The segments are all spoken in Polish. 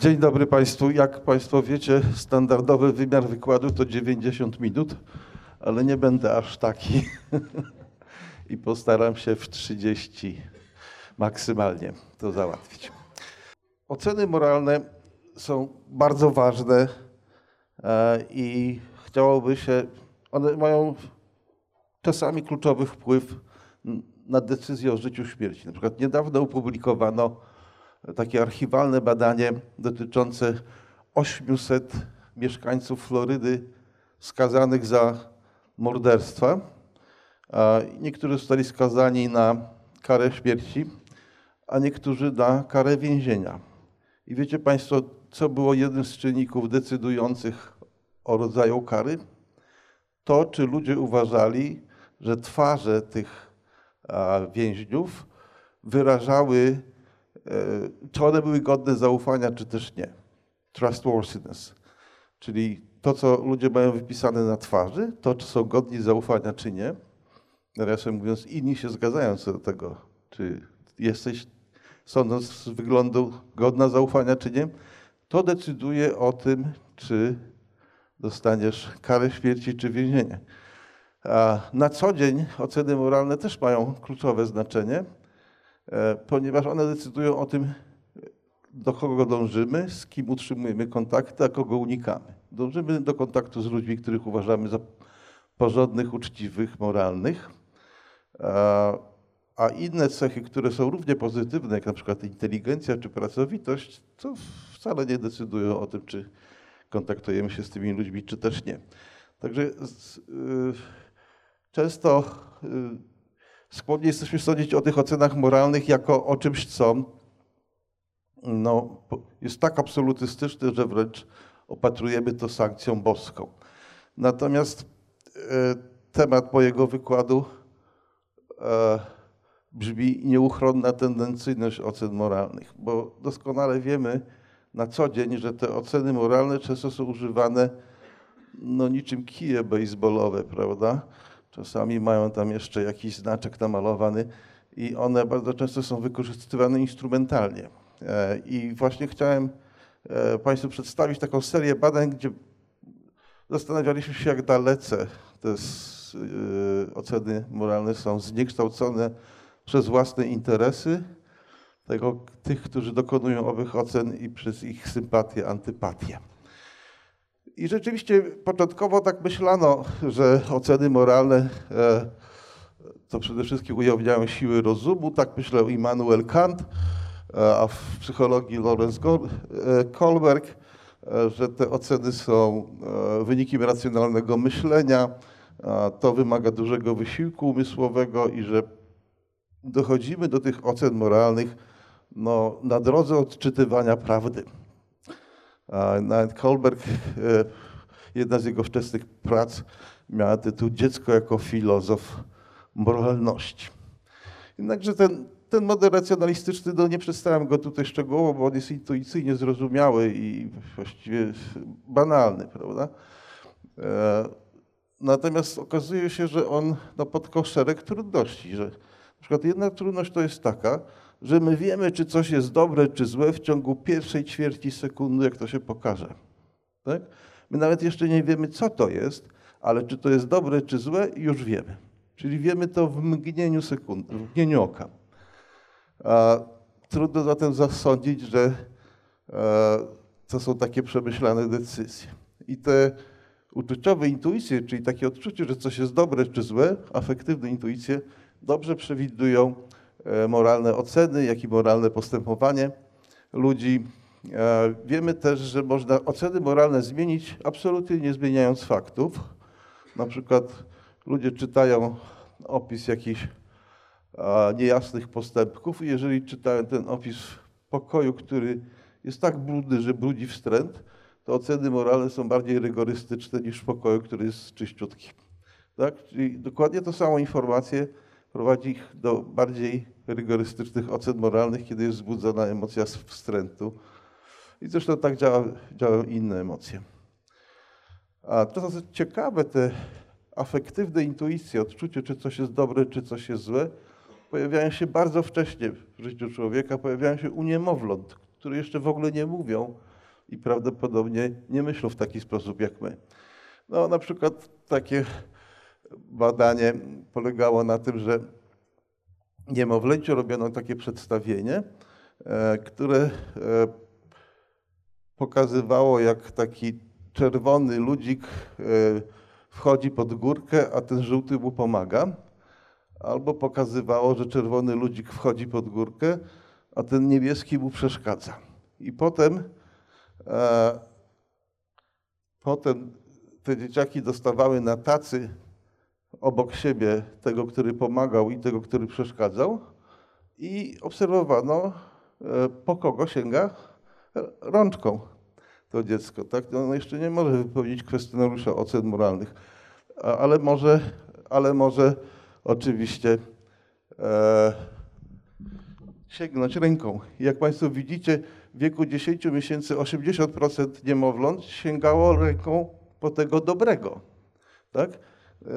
Dzień dobry Państwu. Jak Państwo wiecie, standardowy wymiar wykładu to 90 minut, ale nie będę aż taki i postaram się w 30 maksymalnie to załatwić. Oceny moralne są bardzo ważne e, i chciałoby się, one mają czasami kluczowy wpływ na decyzję o życiu śmierci. Na przykład niedawno opublikowano takie archiwalne badanie dotyczące 800 mieszkańców Florydy skazanych za morderstwa. Niektórzy zostali skazani na karę śmierci, a niektórzy na karę więzienia. I wiecie Państwo, co było jednym z czynników decydujących o rodzaju kary? To, czy ludzie uważali, że twarze tych więźniów wyrażały czy one były godne zaufania, czy też nie. Trustworthiness, czyli to, co ludzie mają wypisane na twarzy, to, czy są godni zaufania, czy nie. Nawiasem mówiąc, inni się zgadzają co do tego, czy jesteś, sądząc z wyglądu, godna zaufania, czy nie. To decyduje o tym, czy dostaniesz karę śmierci, czy więzienie. A na co dzień oceny moralne też mają kluczowe znaczenie ponieważ one decydują o tym, do kogo dążymy, z kim utrzymujemy kontakty, a kogo unikamy. Dążymy do kontaktu z ludźmi, których uważamy za porządnych, uczciwych, moralnych, a inne cechy, które są równie pozytywne, jak na przykład inteligencja czy pracowitość, to wcale nie decydują o tym, czy kontaktujemy się z tymi ludźmi, czy też nie. Także y, często y, skłonni jesteśmy sądzić o tych ocenach moralnych jako o czymś, co no, jest tak absolutystyczne, że wręcz opatrujemy to sankcją boską. Natomiast e, temat mojego wykładu e, brzmi nieuchronna tendencyjność ocen moralnych, bo doskonale wiemy na co dzień, że te oceny moralne często są używane no, niczym kije baseballowe, prawda? Czasami mają tam jeszcze jakiś znaczek namalowany i one bardzo często są wykorzystywane instrumentalnie. E, I właśnie chciałem e, Państwu przedstawić taką serię badań, gdzie zastanawialiśmy się, jak dalece te e, oceny moralne są zniekształcone przez własne interesy tego, tych, którzy dokonują owych ocen i przez ich sympatię, antypatię. I rzeczywiście początkowo tak myślano, że oceny moralne e, to przede wszystkim ujawniają siły rozumu. Tak myślał Immanuel Kant, e, a w psychologii Lorenz e, Kohlberg, że te oceny są wynikiem racjonalnego myślenia. To wymaga dużego wysiłku umysłowego i że dochodzimy do tych ocen moralnych no, na drodze odczytywania prawdy. Nawet Kolberg, e, jedna z jego wczesnych prac miała tytuł Dziecko jako filozof moralności. Jednakże ten, ten model racjonalistyczny, no nie przedstawiam go tutaj szczegółowo, bo on jest intuicyjnie zrozumiały i właściwie banalny, prawda? E, natomiast okazuje się, że on no, szereg trudności. Że na przykład jedna trudność to jest taka, że my wiemy, czy coś jest dobre, czy złe w ciągu pierwszej ćwierci sekundy, jak to się pokaże. Tak? My nawet jeszcze nie wiemy, co to jest, ale czy to jest dobre, czy złe, już wiemy. Czyli wiemy to w mgnieniu sekundy, w mgnieniu oka. A trudno zatem zasądzić, że e, to są takie przemyślane decyzje. I te uczuciowe intuicje, czyli takie odczucie, że coś jest dobre czy złe, afektywne intuicje, dobrze przewidują moralne oceny, jak i moralne postępowanie ludzi. E, wiemy też, że można oceny moralne zmienić absolutnie nie zmieniając faktów. Na przykład ludzie czytają opis jakichś niejasnych postępków i jeżeli czytają ten opis w pokoju, który jest tak brudny, że brudzi wstręt, to oceny moralne są bardziej rygorystyczne niż w pokoju, który jest czyściutki. Tak? Czyli dokładnie to samą informację prowadzi ich do bardziej rygorystycznych ocen moralnych, kiedy jest wzbudzona emocja wstrętu. I zresztą tak działa, działają inne emocje. A to, co ciekawe, te afektywne intuicje, odczucie, czy coś jest dobre, czy coś jest złe, pojawiają się bardzo wcześnie w życiu człowieka, pojawiają się u niemowląt, które jeszcze w ogóle nie mówią i prawdopodobnie nie myślą w taki sposób jak my. No, na przykład takie badanie polegało na tym, że niemowlęciu robiono takie przedstawienie, e, które e, pokazywało, jak taki czerwony ludzik e, wchodzi pod górkę, a ten żółty mu pomaga. Albo pokazywało, że czerwony ludzik wchodzi pod górkę, a ten niebieski mu przeszkadza. I potem, potem te dzieciaki dostawały na tacy obok siebie tego, który pomagał i tego, który przeszkadzał i obserwowano, e, po kogo sięga rączką to dziecko. Tak? No, ono jeszcze nie może wypełnić kwestionariusza ocen moralnych, ale może, ale może oczywiście e, sięgnąć ręką. Jak Państwo widzicie, w wieku 10 miesięcy 80% niemowląt sięgało ręką po tego dobrego. Tak?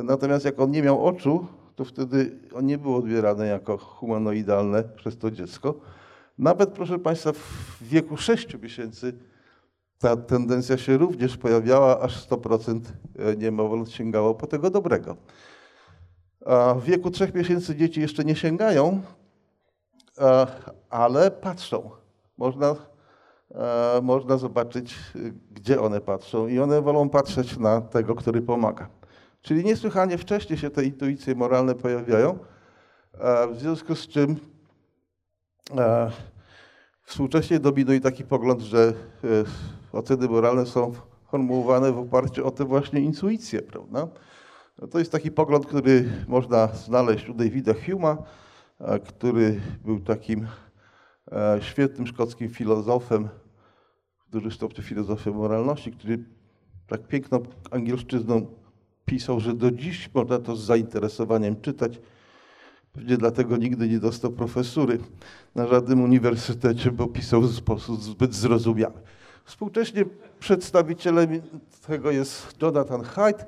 Natomiast jak on nie miał oczu, to wtedy on nie był odbierany jako humanoidalne przez to dziecko. Nawet, proszę Państwa, w wieku 6 miesięcy ta tendencja się również pojawiała, aż 100% niemowląt sięgało po tego dobrego. A w wieku 3 miesięcy dzieci jeszcze nie sięgają, ale patrzą. Można, można zobaczyć, gdzie one patrzą i one wolą patrzeć na tego, który pomaga. Czyli niesłychanie wcześnie się te intuicje moralne pojawiają, w związku z czym współcześnie dominuje taki pogląd, że e, oceny moralne są formułowane w oparciu o te właśnie intuicje, prawda? No to jest taki pogląd, który można znaleźć u Davida Huma, który był takim e, świetnym szkockim filozofem, w dużym stopniu filozofem moralności, który tak piękną angielszczyzną pisał, że do dziś można to z zainteresowaniem czytać. Pewnie dlatego nigdy nie dostał profesury na żadnym uniwersytecie, bo pisał w sposób zbyt zrozumiały. Współcześnie przedstawicielem tego jest Jonathan Haidt.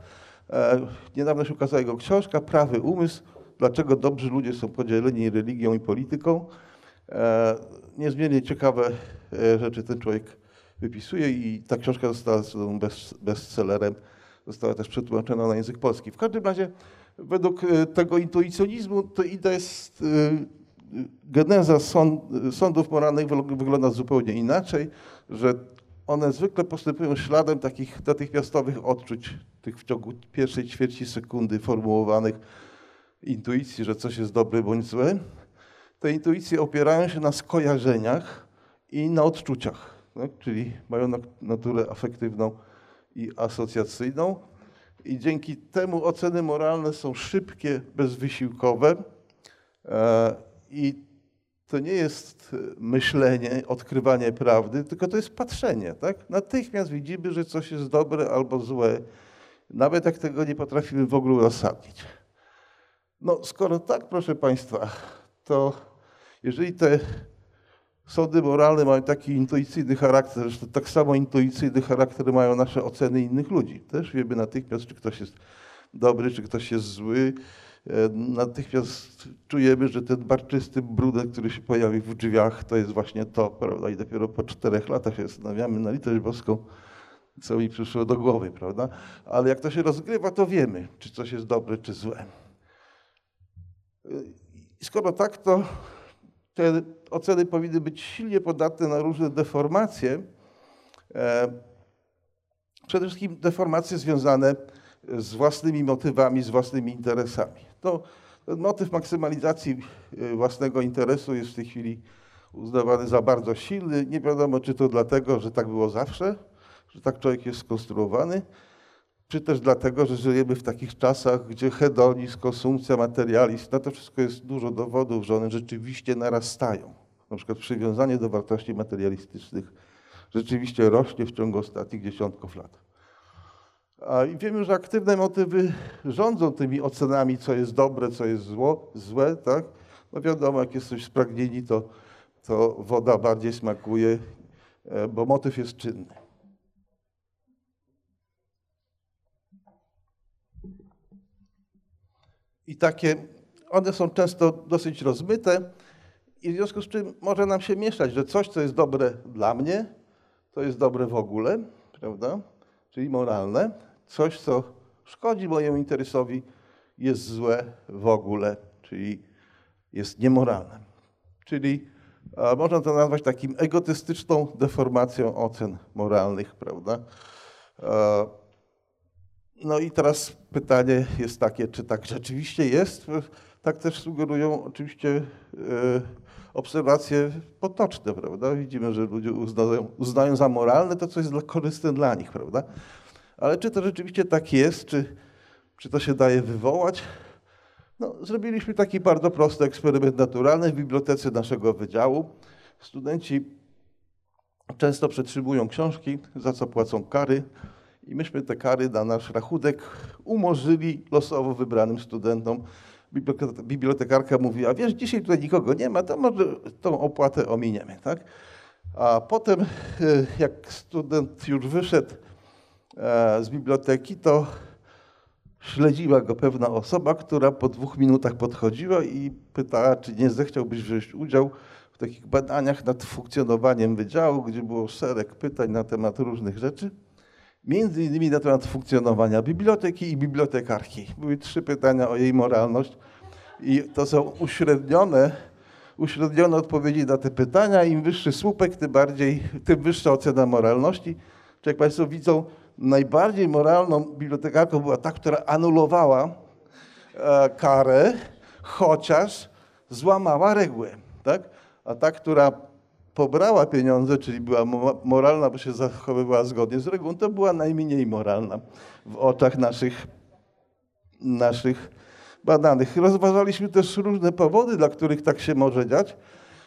E, niedawno się ukazała jego książka Prawy umysł. Dlaczego dobrzy ludzie są podzieleni religią i polityką. E, niezmiernie ciekawe e, rzeczy ten człowiek wypisuje i ta książka została bestsellerem została też przetłumaczona na język polski. W każdym razie według e, tego intuicjonizmu to idea jest, e, geneza sąd, sądów moralnych wygląda zupełnie inaczej, że one zwykle postępują śladem takich natychmiastowych odczuć, tych w ciągu pierwszej ćwierci sekundy formułowanych intuicji, że coś jest dobre bądź złe. Te intuicje opierają się na skojarzeniach i na odczuciach, tak? czyli mają naturę afektywną i asocjacyjną. I dzięki temu oceny moralne są szybkie, bezwysiłkowe. E, I to nie jest myślenie, odkrywanie prawdy, tylko to jest patrzenie. Tak? Natychmiast widzimy, że coś jest dobre albo złe, nawet jak tego nie potrafimy w ogóle uzasadnić. No, skoro tak, proszę Państwa, to jeżeli te Sądy moralne mają taki intuicyjny charakter, że tak samo intuicyjny charakter mają nasze oceny innych ludzi. Też wiemy natychmiast, czy ktoś jest dobry, czy ktoś jest zły. E, natychmiast czujemy, że ten barczysty brudet, który się pojawi w drzwiach, to jest właśnie to, prawda? I dopiero po czterech latach się zastanawiamy na litość boską, co mi przyszło do głowy, prawda? Ale jak to się rozgrywa, to wiemy, czy coś jest dobre, czy złe. E, I skoro tak, to te oceny powinny być silnie podatne na różne deformacje. E, przede wszystkim deformacje związane z własnymi motywami, z własnymi interesami. To, ten motyw maksymalizacji e, własnego interesu jest w tej chwili uznawany za bardzo silny. Nie wiadomo, czy to dlatego, że tak było zawsze, że tak człowiek jest skonstruowany, czy też dlatego, że żyjemy w takich czasach, gdzie hedonizm, konsumpcja, materializm, na to wszystko jest dużo dowodów, że one rzeczywiście narastają. Na przykład przywiązanie do wartości materialistycznych rzeczywiście rośnie w ciągu ostatnich dziesiątków lat. A I wiemy, że aktywne motywy rządzą tymi ocenami, co jest dobre, co jest zło, złe, tak? No wiadomo, jak jesteś spragnieni, to, to woda bardziej smakuje, e, bo motyw jest czynny. I takie, one są często dosyć rozmyte I w związku z czym może nam się mieszać, że coś, co jest dobre dla mnie, to jest dobre w ogóle, prawda? Czyli moralne. Coś, co szkodzi mojemu interesowi, jest złe w ogóle, czyli jest niemoralne. Czyli można to nazwać takim egotystyczną deformacją ocen moralnych, prawda? No i teraz pytanie jest takie, czy tak rzeczywiście jest? Tak też sugerują oczywiście e, obserwacje potoczne, prawda? Widzimy, że ludzie uznają, uznają za moralne to, co jest korzystne dla nich, prawda? Ale czy to rzeczywiście tak jest, czy, czy to się daje wywołać? No, zrobiliśmy taki bardzo prosty eksperyment naturalny w bibliotece naszego wydziału. Studenci często przetrzymują książki, za co płacą kary. I myśmy te kary na nasz rachunek umorzyli losowo wybranym studentom. Bibliotekarka mówiła, wiesz, dzisiaj tutaj nikogo nie ma, to może tą opłatę ominiemy. Tak? A potem, e, jak student już wyszedł e, z biblioteki, to śledziła go pewna osoba, która po dwóch minutach podchodziła i pytała, czy nie zechciałbyś wziąć udział w takich badaniach nad funkcjonowaniem wydziału, gdzie było szereg pytań na temat różnych rzeczy. Między innymi na temat funkcjonowania biblioteki i bibliotekarki. Były trzy pytania o jej moralność i to są uśrednione, uśrednione odpowiedzi na te pytania. Im wyższy słupek, tym bardziej, tym wyższa ocena moralności. Czy jak Państwo widzą, najbardziej moralną bibliotekarką była ta, która anulowała e, karę, chociaż złamała regułę. Tak? A ta, która pobrała pieniądze, czyli była moralna, bo się zachowywała zgodnie z regułą, to była najmniej moralna w oczach naszych, naszych badanych. Rozważaliśmy też różne powody, dla których tak się może dziać.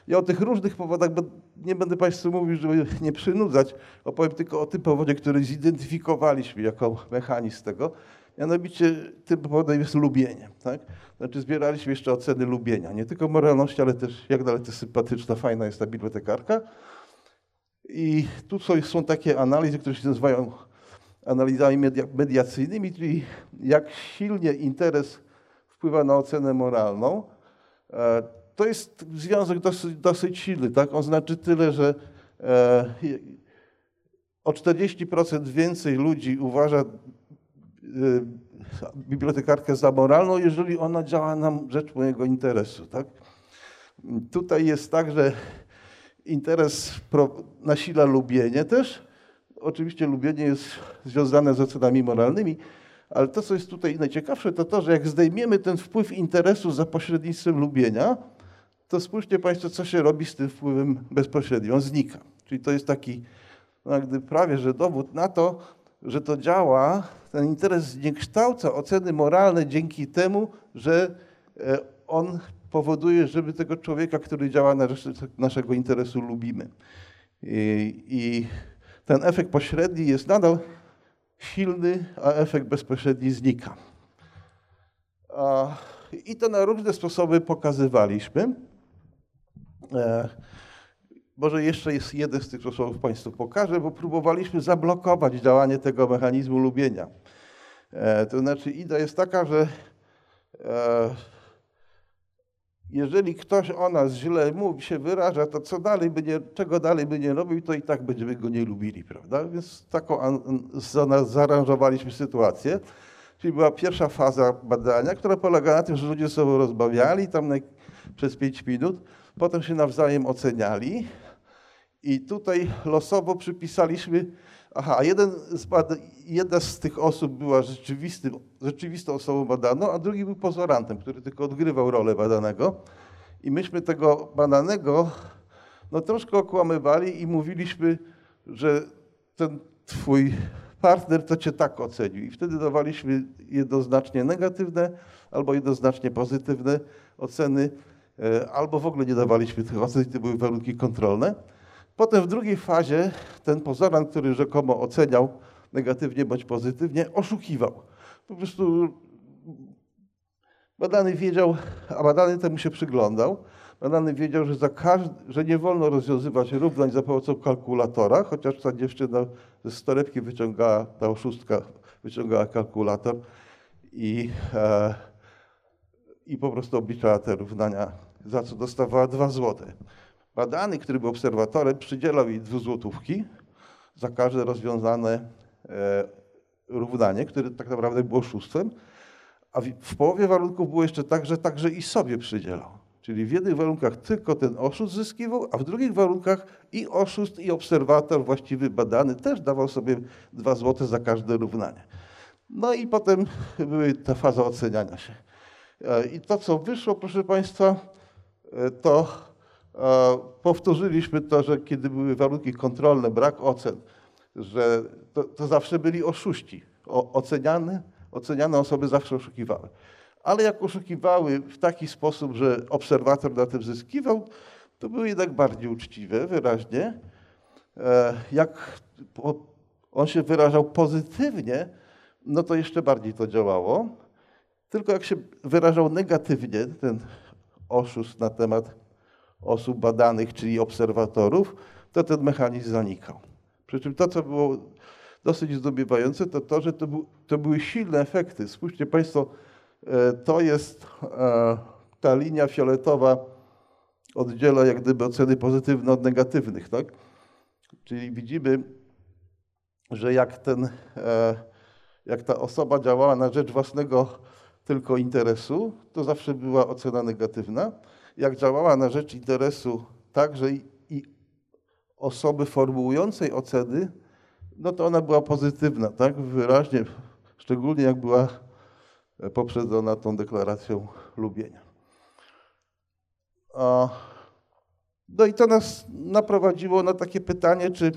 Ja o tych różnych powodach nie będę Państwu mówił, żeby nie przynudzać. Opowiem tylko o tym powodzie, który zidentyfikowaliśmy jako mechanizm tego. Mianowicie tym powodem jest lubienie. Tak? Znaczy zbieraliśmy jeszcze oceny lubienia. Nie tylko moralności, ale też jak dalece sympatyczna, fajna jest ta bibliotekarka. I tu są takie analizy, które się nazywają analizami mediacyjnymi, czyli jak silnie interes wpływa na ocenę moralną. E, to jest związek dosyć, dosyć silny. Tak? On znaczy tyle, że e, o 40% więcej ludzi uważa bibliotekarkę za moralną, jeżeli ona działa na rzecz mojego interesu. Tak? Tutaj jest tak, że interes nasila lubienie też. Oczywiście lubienie jest związane z ocenami moralnymi, ale to, co jest tutaj najciekawsze, to to, że jak zdejmiemy ten wpływ interesu za pośrednictwem lubienia, to spójrzcie Państwo, co się robi z tym wpływem bezpośrednim. On znika. Czyli to jest taki no, gdy prawie że dowód na to, że to działa, ten interes zniekształca oceny moralne dzięki temu, że e, on powoduje, żeby tego człowieka, który działa na rzecz naszego interesu, lubimy. I, I, ten efekt pośredni jest nadal silny, a efekt bezpośredni znika. I to na różne sposoby pokazywaliśmy. E, może jeszcze jest jeden z tych sposobów Państwu pokażę, bo próbowaliśmy zablokować działanie tego mechanizmu lubienia. E, to znaczy idea jest taka, że e, jeżeli ktoś o nas źle mówi, się wyraża, to co dalej by nie, czego dalej by nie robił, to i tak będziemy go nie lubili, prawda? Więc taką zaaranżowaliśmy sytuację. Czyli była pierwsza faza badania, która polega na tym, że ludzie sobą rozmawiali tam przez pięć minut, potem się nawzajem oceniali i tutaj losowo przypisaliśmy, aha, jeden z jedna z tych osób była rzeczywistym, rzeczywistą osobą badaną, a drugi był pozorantem, który tylko odgrywał rolę badanego. I myśmy tego badanego no, troszkę okłamywali i mówiliśmy, że ten twój partner to cię tak ocenił. I wtedy dawaliśmy jednoznacznie negatywne albo jednoznacznie pozytywne oceny, e, albo w ogóle nie dawaliśmy tych ocen, to były warunki kontrolne. Potem w drugiej fazie ten pozorant, który rzekomo oceniał negatywnie bądź pozytywnie, oszukiwał. Po prostu badany wiedział, a badany temu się przyglądał. Badany wiedział, że, za każdy, że nie wolno rozwiązywać równań za pomocą kalkulatora, chociaż ta dziewczyna ze torebki wyciągała, ta oszustka wyciągała kalkulator i, e, i po prostu obliczała te równania za co dostawała 2 złote. Badany, który był obserwatorem, przydzielał jej dwuzłotówki za każde rozwiązane e, równanie, które tak naprawdę było oszustwem, a w, połowie warunków było jeszcze tak, że także i sobie przydzielał. Czyli w jednych warunkach tylko ten oszust zyskiwał, a w drugich warunkach i oszust, i obserwator właściwy badany też dawał sobie dwa złote za każde równanie. No i potem były ta faza oceniania się. E, I to, co wyszło, proszę Państwa, e, to powtórzyliśmy to, że kiedy były warunki kontrolne, brak ocen, że to, to zawsze byli oszuści. O, oceniane, oceniane osoby zawsze oszukiwały. Ale jak oszukiwały w taki sposób, że obserwator na tym zyskiwał, to były jednak bardziej uczciwe, wyraźnie. Jak on się wyrażał pozytywnie, no to jeszcze bardziej to działało. Tylko jak się wyrażał negatywnie ten oszust na temat osób badanych, czyli obserwatorów, to ten mechanizm zanikał. Przy czym to, co było dosyć zdumiewające, to to, że to, był, to były silne efekty. Spójrzcie Państwo, e, to jest e, ta linia fioletowa oddziela jak gdyby oceny pozytywne od negatywnych. Tak? Czyli widzimy, że jak, ten, e, jak ta osoba działała na rzecz własnego tylko interesu, to zawsze była ocena negatywna. Jak działała na rzecz interesu także i, osoby formułującej oceny, no to ona była pozytywna, tak? Wyraźnie, szczególnie jak była poprzedzona tą deklaracją lubienia. No i to nas naprowadziło na takie pytanie, czy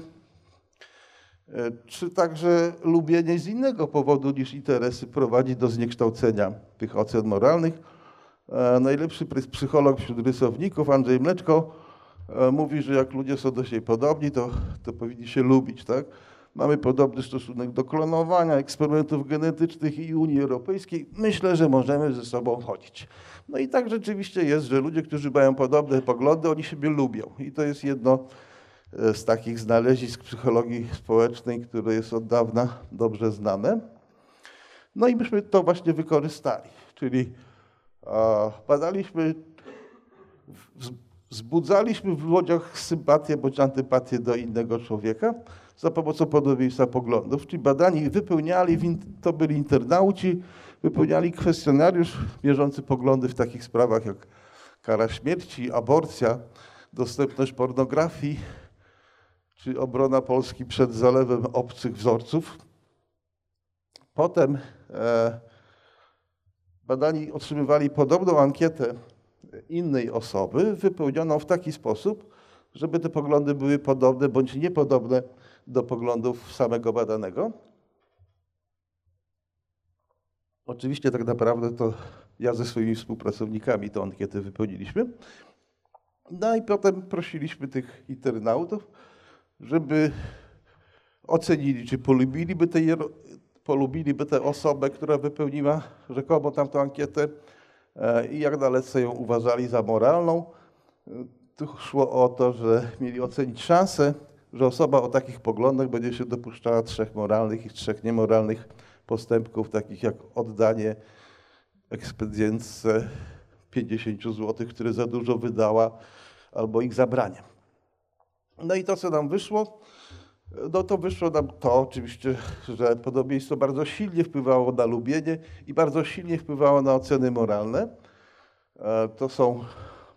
E, czy także lubienie z innego powodu niż interesy prowadzi do zniekształcenia tych ocen moralnych. E, najlepszy psycholog wśród rysowników, Andrzej Mleczko, e, mówi, że jak ludzie są do siebie podobni, to, to powinni się lubić. Tak? Mamy podobny stosunek do klonowania, eksperymentów genetycznych i Unii Europejskiej. Myślę, że możemy ze sobą chodzić. No i tak rzeczywiście jest, że ludzie, którzy mają podobne poglądy, oni siebie lubią. I to jest jedno E, z takich znalezisk psychologii społecznej, które jest od dawna dobrze znane. No i myśmy to właśnie wykorzystali, czyli badaliśmy, wzbudzaliśmy w ludziach sympatię bądź antypatię do innego człowieka za pomocą podobieństwa poglądów. Czyli badani wypełniali, to byli internauci, wypełniali kwestionariusz mierzący poglądy w takich sprawach jak kara śmierci, aborcja, dostępność pornografii, czy obrona Polski przed zalewem obcych wzorców. Potem e, badani otrzymywali podobną ankietę innej osoby, wypełnioną w taki sposób, żeby te poglądy były podobne bądź niepodobne do poglądów samego badanego. Oczywiście tak naprawdę to ja ze swoimi współpracownikami tę ankietę wypełniliśmy. No i potem prosiliśmy tych internautów, żeby ocenili, czy polubiliby, tej, polubiliby tę osobę, która wypełniła rzekomo tamtą ankietę e, i jak dalece ją uważali za moralną. Tu szło o to, że mieli ocenić szansę, że osoba o takich poglądach będzie się dopuszczała trzech moralnych i trzech niemoralnych postępków, takich jak oddanie ekspedientce 50 zł, które za dużo wydała, albo ich zabranie. No i to, co nam wyszło, no to wyszło nam to oczywiście, że podobieństwo bardzo silnie wpływało na lubienie i bardzo silnie wpływało na oceny moralne. E, to są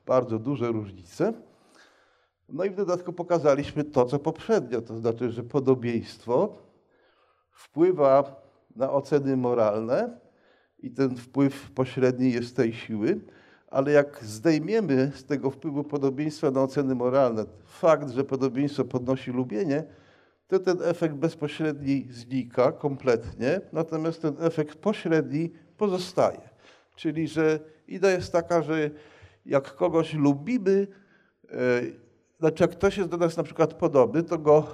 bardzo duże różnice. No i w dodatku pokazaliśmy to, co poprzednio, to znaczy, że podobieństwo wpływa na oceny moralne i ten wpływ pośredni jest tej siły, ale jak zdejmiemy z tego wpływu podobieństwa na oceny moralne fakt, że podobieństwo podnosi lubienie, to ten efekt bezpośredni znika kompletnie, natomiast ten efekt pośredni pozostaje. Czyli, że idea jest taka, że jak kogoś lubimy, e, znaczy jak ktoś jest do nas na przykład podobny, to go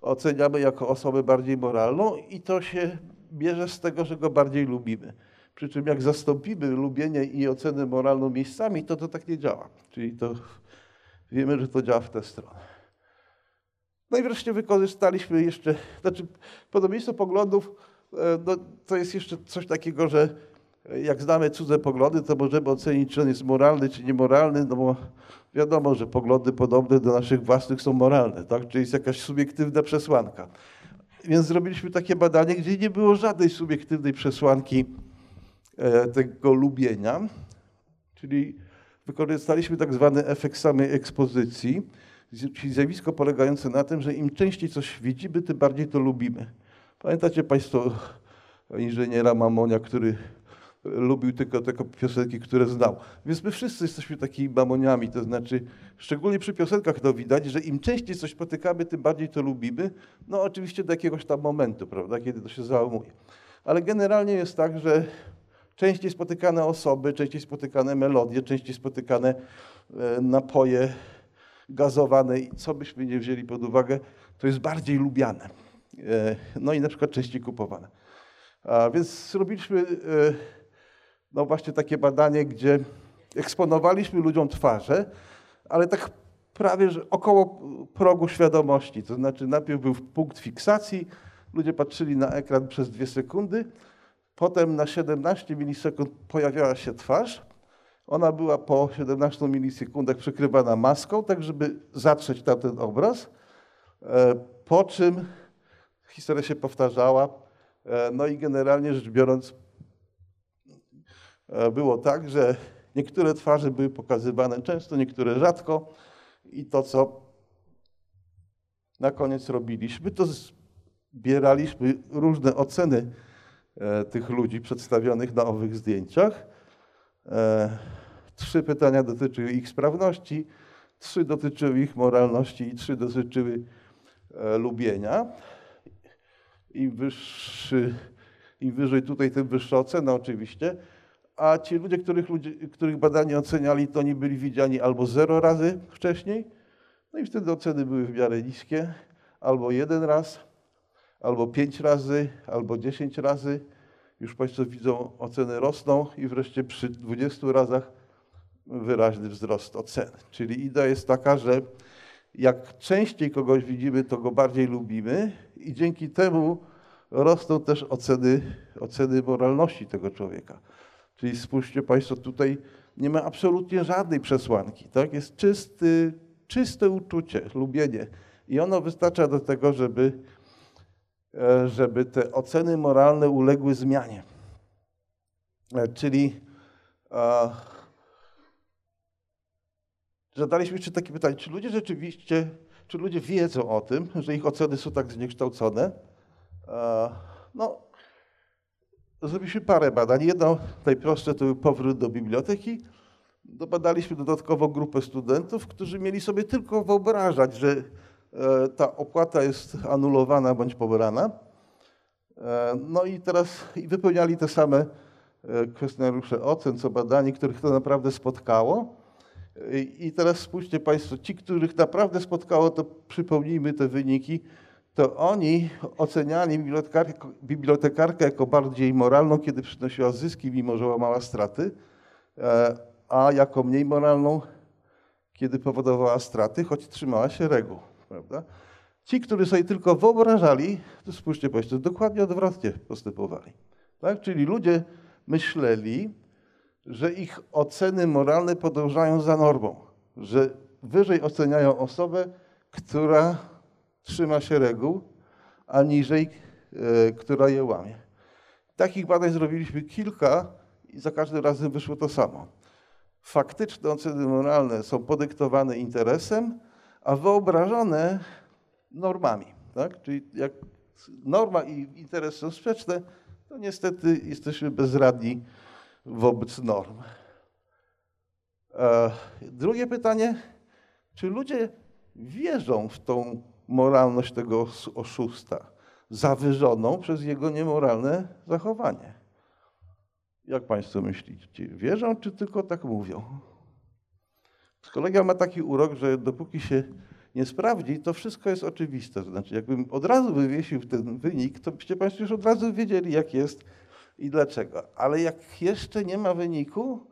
oceniamy jako osobę bardziej moralną i to się bierze z tego, że go bardziej lubimy. Przy czym jak zastąpimy lubienie i ocenę moralną miejscami, to to tak nie działa. Czyli to wiemy, że to działa w tę stronę. No i wreszcie wykorzystaliśmy jeszcze, znaczy podobieństwo poglądów, e, no, to jest jeszcze coś takiego, że jak znamy cudze poglądy, to możemy ocenić, czy on jest moralny, czy niemoralny, no bo wiadomo, że poglądy podobne do naszych własnych są moralne, tak? Czyli jest jakaś subiektywna przesłanka. Więc zrobiliśmy takie badanie, gdzie nie było żadnej subiektywnej przesłanki e, tego lubienia, czyli wykorzystaliśmy tak zwany efekt samej ekspozycji, czyli zjawisko polegające na tym, że im częściej coś widzimy, tym bardziej to lubimy. Pamiętacie Państwo inżyniera Mamonia, który lubił tylko te piosenki, które znał. Więc my wszyscy jesteśmy takimi mamoniami, to znaczy szczególnie przy piosenkach to widać, że im częściej coś spotykamy, tym bardziej to lubimy. No oczywiście do jakiegoś tam momentu, prawda, kiedy to się załamuje. Ale generalnie jest tak, że częściej spotykane osoby, częściej spotykane melodie, częściej spotykane e, napoje gazowane i co byśmy nie wzięli pod uwagę, to jest bardziej lubiane. E, no i na przykład częściej kupowane. A więc zrobiliśmy e, no właśnie takie badanie, gdzie eksponowaliśmy ludziom twarze, ale tak prawie że około progu świadomości. To znaczy najpierw był punkt fiksacji, ludzie patrzyli na ekran przez dwie sekundy, potem na 17 milisekund pojawiała się twarz. Ona była po 17 milisekundach przykrywana maską, tak żeby zatrzeć tamten obraz, e, po czym historia się powtarzała. E, no i generalnie rzecz biorąc, E, było tak, że niektóre twarze były pokazywane często, niektóre rzadko i to, co na koniec robiliśmy, to zbieraliśmy różne oceny tych ludzi przedstawionych na owych zdjęciach. E, trzy pytania dotyczyły ich sprawności, trzy dotyczyły ich moralności i trzy dotyczyły lubienia. Im, wyższy, im wyżej tutaj, tym wyższa ocena oczywiście a ci ludzie, których, których badanie oceniali, to oni byli widziani albo zero razy wcześniej, no i wtedy oceny były w miarę niskie, albo jeden raz, albo pięć razy, albo dziesięć razy. Już Państwo widzą, oceny rosną i wreszcie przy 20 razach wyraźny wzrost oceny. Czyli idea jest taka, że jak częściej kogoś widzimy, to go bardziej lubimy i dzięki temu rosną też oceny, oceny moralności tego człowieka. Czyli spójrzcie Państwo, tutaj nie ma absolutnie żadnej przesłanki. Tak? Jest czysty, czyste uczucie, lubienie. I ono wystarcza do tego, żeby, żeby te oceny moralne uległy zmianie. E, czyli a, zadaliśmy jeszcze takie pytanie, czy ludzie rzeczywiście, czy ludzie wiedzą o tym, że ich oceny są tak zniekształcone? No, zrobiliśmy parę badań. Jedno, najprostsze, to był powrót do biblioteki. Dobadaliśmy dodatkowo grupę studentów, którzy mieli sobie tylko wyobrażać, że e, ta opłata jest anulowana bądź pobrana. E, no i teraz i wypełniali te same e, kwestionariusze ocen, co badani, których to naprawdę spotkało. I teraz spójrzcie Państwo, ci, których naprawdę spotkało, to przypomnijmy te wyniki to oni oceniali bibliotekarkę, jako bardziej moralną, kiedy przynosiła zyski, mimo że łamała straty, e, a jako mniej moralną, kiedy powodowała straty, choć trzymała się reguł. Prawda? Ci, którzy sobie tylko wyobrażali, to spójrzcie Państwo, dokładnie odwrotnie postępowali. Tak? Czyli ludzie myśleli, że ich oceny moralne podążają za normą, że wyżej oceniają osobę, która trzyma się reguł, a niżej, e, która je łamie. Takich badań zrobiliśmy kilka i za każdym razem wyszło to samo. Faktyczne oceny moralne są podyktowane interesem, a wyobrażone normami. Tak? Czyli jak norma i interes są sprzeczne, to niestety jesteśmy bezradni wobec norm. E, drugie pytanie, czy ludzie wierzą w tą moralność tego oszusta, zawyżoną przez jego niemoralne zachowanie. Jak Państwo myślicie? Wierzą, czy tylko tak mówią? Kolega ma taki urok, że dopóki się nie sprawdzi, to wszystko jest oczywiste. Znaczy, jakbym od razu wywiesił ten wynik, to byście Państwo już od razu wiedzieli, jak jest i dlaczego. Ale jak jeszcze nie ma wyniku,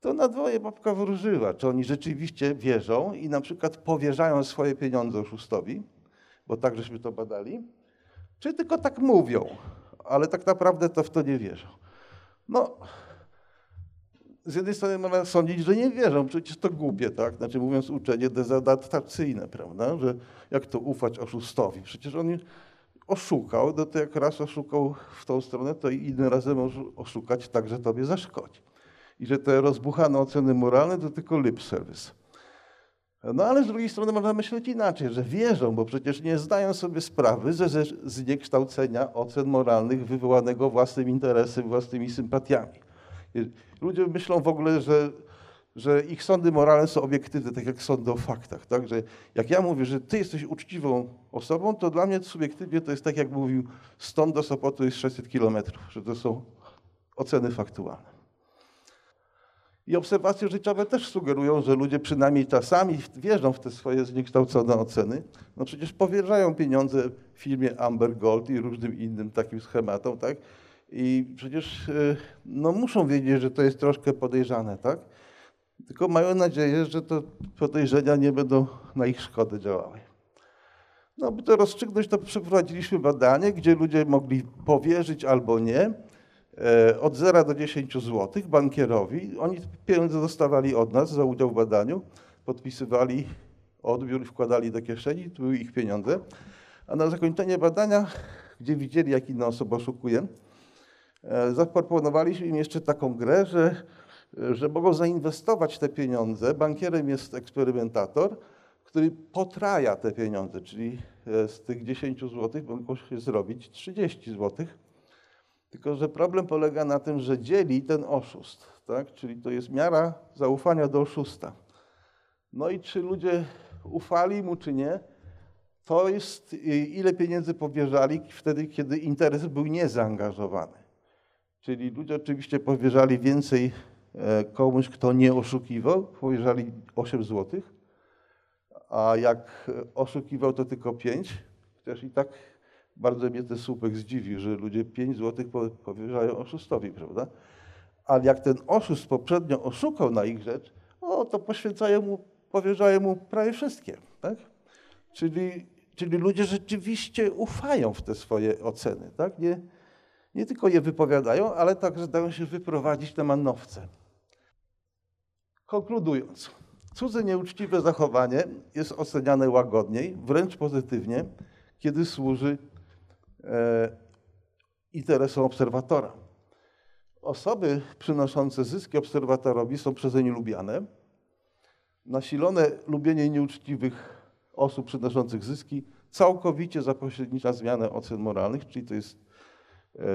to na dwoje babka wróżyła, czy oni rzeczywiście wierzą i na przykład powierzają swoje pieniądze oszustowi, bo tak żeśmy to badali, czy tylko tak mówią, ale tak naprawdę to w to nie wierzą. No, z jednej strony można sądzić, że nie wierzą, przecież to głupie, tak? Znaczy mówiąc uczenie dezadaptacyjne, prawda? Że jak to ufać oszustowi? Przecież on oszukał, no to jak raz oszukał w tą stronę, to i innym razem może oszukać tak, że tobie zaszkodzi. I że te rozbuchane oceny moralne to tylko lip service. No ale z drugiej strony można myśleć inaczej, że wierzą, bo przecież nie zdają sobie sprawy ze zniekształcenia ocen moralnych wywołanego własnym interesem, własnymi sympatiami. Ludzie myślą w ogóle, że, że ich sądy moralne są obiektywne, tak jak sądy o faktach. Tak? Że jak ja mówię, że ty jesteś uczciwą osobą, to dla mnie subiektywnie to jest tak, jak mówił, stąd do Sopotu jest 600 kilometrów, że to są oceny faktualne. I obserwacje życiowe też sugerują, że ludzie przynajmniej czasami wierzą w te swoje zniekształcone oceny. No przecież powierzają pieniądze firmie Amber Gold i różnym innym takim schematom, tak? I przecież e, no, muszą wiedzieć, że to jest troszkę podejrzane, tak? Tylko mają nadzieję, że te podejrzenia nie będą na ich szkodę działały. No, by to rozstrzygnąć, to przeprowadziliśmy badanie, gdzie ludzie mogli powierzyć albo nie e, od 0 do 10 zł bankierowi. Oni pieniądze dostawali od nas za udział w badaniu, podpisywali odbiór wkładali do kieszeni, to były ich pieniądze. A na zakończenie badania, gdzie widzieli, jak inna osoba oszukuje, zaproponowaliśmy im jeszcze taką grę, że, że mogą zainwestować te pieniądze. Bankierem jest eksperymentator, który potraja te pieniądze, czyli e, z tych 10 zł mogą się zrobić 30 zł. Tylko, że problem polega na tym, że dzieli ten oszust, tak? czyli to jest miara zaufania do oszusta. No i czy ludzie ufali mu, czy nie, to jest ile pieniędzy powierzali wtedy, kiedy interes był niezaangażowany. Czyli ludzie oczywiście powierzali więcej e, komuś, kto nie oszukiwał, powierzali 8 zł, a jak oszukiwał, to tylko 5. Chociaż i tak bardzo mnie ten słupek zdziwił, że ludzie 5 zł powierzają oszustowi, prawda? Ale jak ten oszust poprzednio oszukał na ich rzecz, o, to poświęcają mu, powierzają mu prawie wszystkie, tak? Czyli, czyli ludzie rzeczywiście ufają w te swoje oceny, tak? Nie, nie tylko je wypowiadają, ale także dają się wyprowadzić na manowce. Konkludując, cudze nieuczciwe zachowanie jest oceniane łagodniej, wręcz pozytywnie, kiedy służy e, interesom obserwatora. Osoby przynoszące zyski obserwatorowi są przeze nie lubiane. Nasilone lubienie nieuczciwych osób przynoszących zyski całkowicie zapośrednicza zmianę ocen moralnych, czyli to jest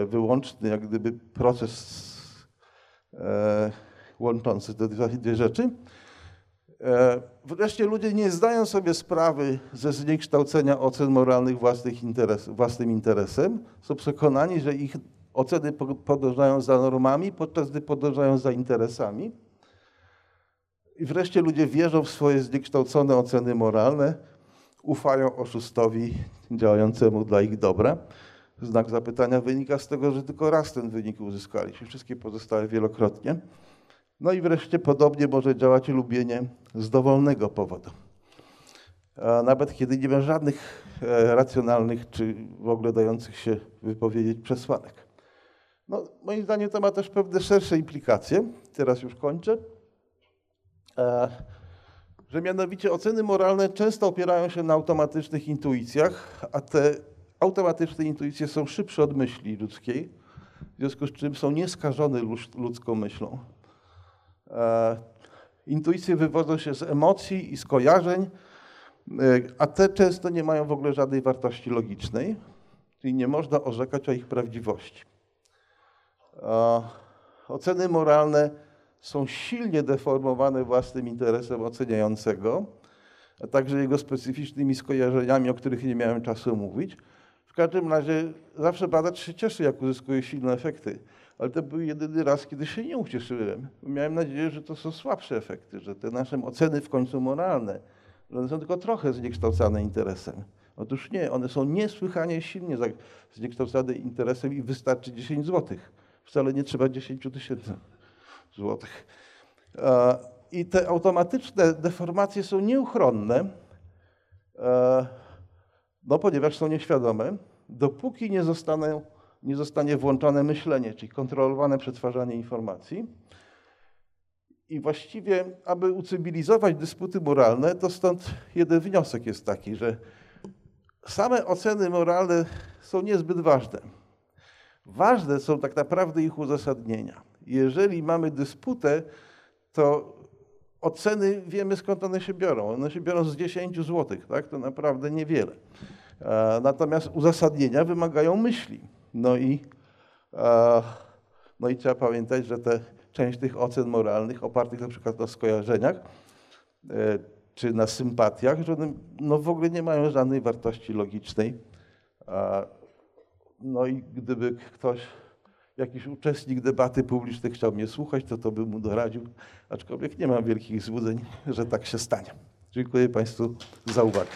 wyłączny jak gdyby proces e, łączący te dwie rzeczy. E, wreszcie ludzie nie zdają sobie sprawy ze zniekształcenia ocen moralnych własnych interes, własnym interesem. Są przekonani, że ich oceny podążają za normami, podczas gdy podążają za interesami. I wreszcie ludzie wierzą w swoje zniekształcone oceny moralne, ufają oszustowi działającemu dla ich dobra. Znak zapytania wynika z tego, że tylko raz ten wynik uzyskaliśmy, wszystkie pozostałe wielokrotnie. No i wreszcie podobnie może działać lubienie z dowolnego powodu. Nawet kiedy nie ma żadnych e, racjonalnych czy w ogóle dających się wypowiedzieć przesłanek. No, moim zdaniem to ma też pewne szersze implikacje. Teraz już kończę. E, że mianowicie oceny moralne często opierają się na automatycznych intuicjach, a te automatyczne intuicje są szybsze od myśli ludzkiej, w związku z czym są nieskażone ludzką myślą. E, intuicje wywodzą się z emocji i skojarzeń, e, a te często nie mają w ogóle żadnej wartości logicznej, czyli nie można orzekać o ich prawdziwości. E, oceny moralne są silnie deformowane własnym interesem oceniającego, a także jego specyficznymi skojarzeniami, o których nie miałem czasu mówić. Każdym razie zawsze badacz się cieszy, jak uzyskuje silne efekty. Ale to był jedyny raz, kiedy się nie ucieszyłem. Miałem nadzieję, że to są słabsze efekty, że te nasze oceny w końcu moralne, że one są tylko trochę zniekształcane interesem. Otóż nie, one są niesłychanie silnie zniekształcane interesem i wystarczy 10 zł. Wcale nie trzeba 10 tysięcy złotych. I te automatyczne deformacje są nieuchronne no ponieważ są nieświadome, dopóki nie nie zostanie włączone myślenie, czyli kontrolowane przetwarzanie informacji. I właściwie, aby ucywilizować dysputy moralne, to stąd jeden wniosek jest taki, że same oceny moralne są niezbyt ważne. Ważne są tak naprawdę ich uzasadnienia. Jeżeli mamy dysputę, to oceny wiemy skąd one się biorą. One się biorą z 10 zł, tak? to naprawdę niewiele. E, Natomiast uzasadnienia wymagają myśli. No i, e, no i trzeba pamiętać, że te, część tych ocen moralnych opartych na przykład na skojarzeniach e, czy na sympatiach, że one no w ogóle nie mają żadnej wartości logicznej. No i gdyby ktoś, jakiś uczestnik debaty publicznej chciał mnie słuchać, to to bym mu doradził, aczkolwiek nie mam wielkich złudzeń, że tak się stanie. Dziękuję Państwu za uwagę.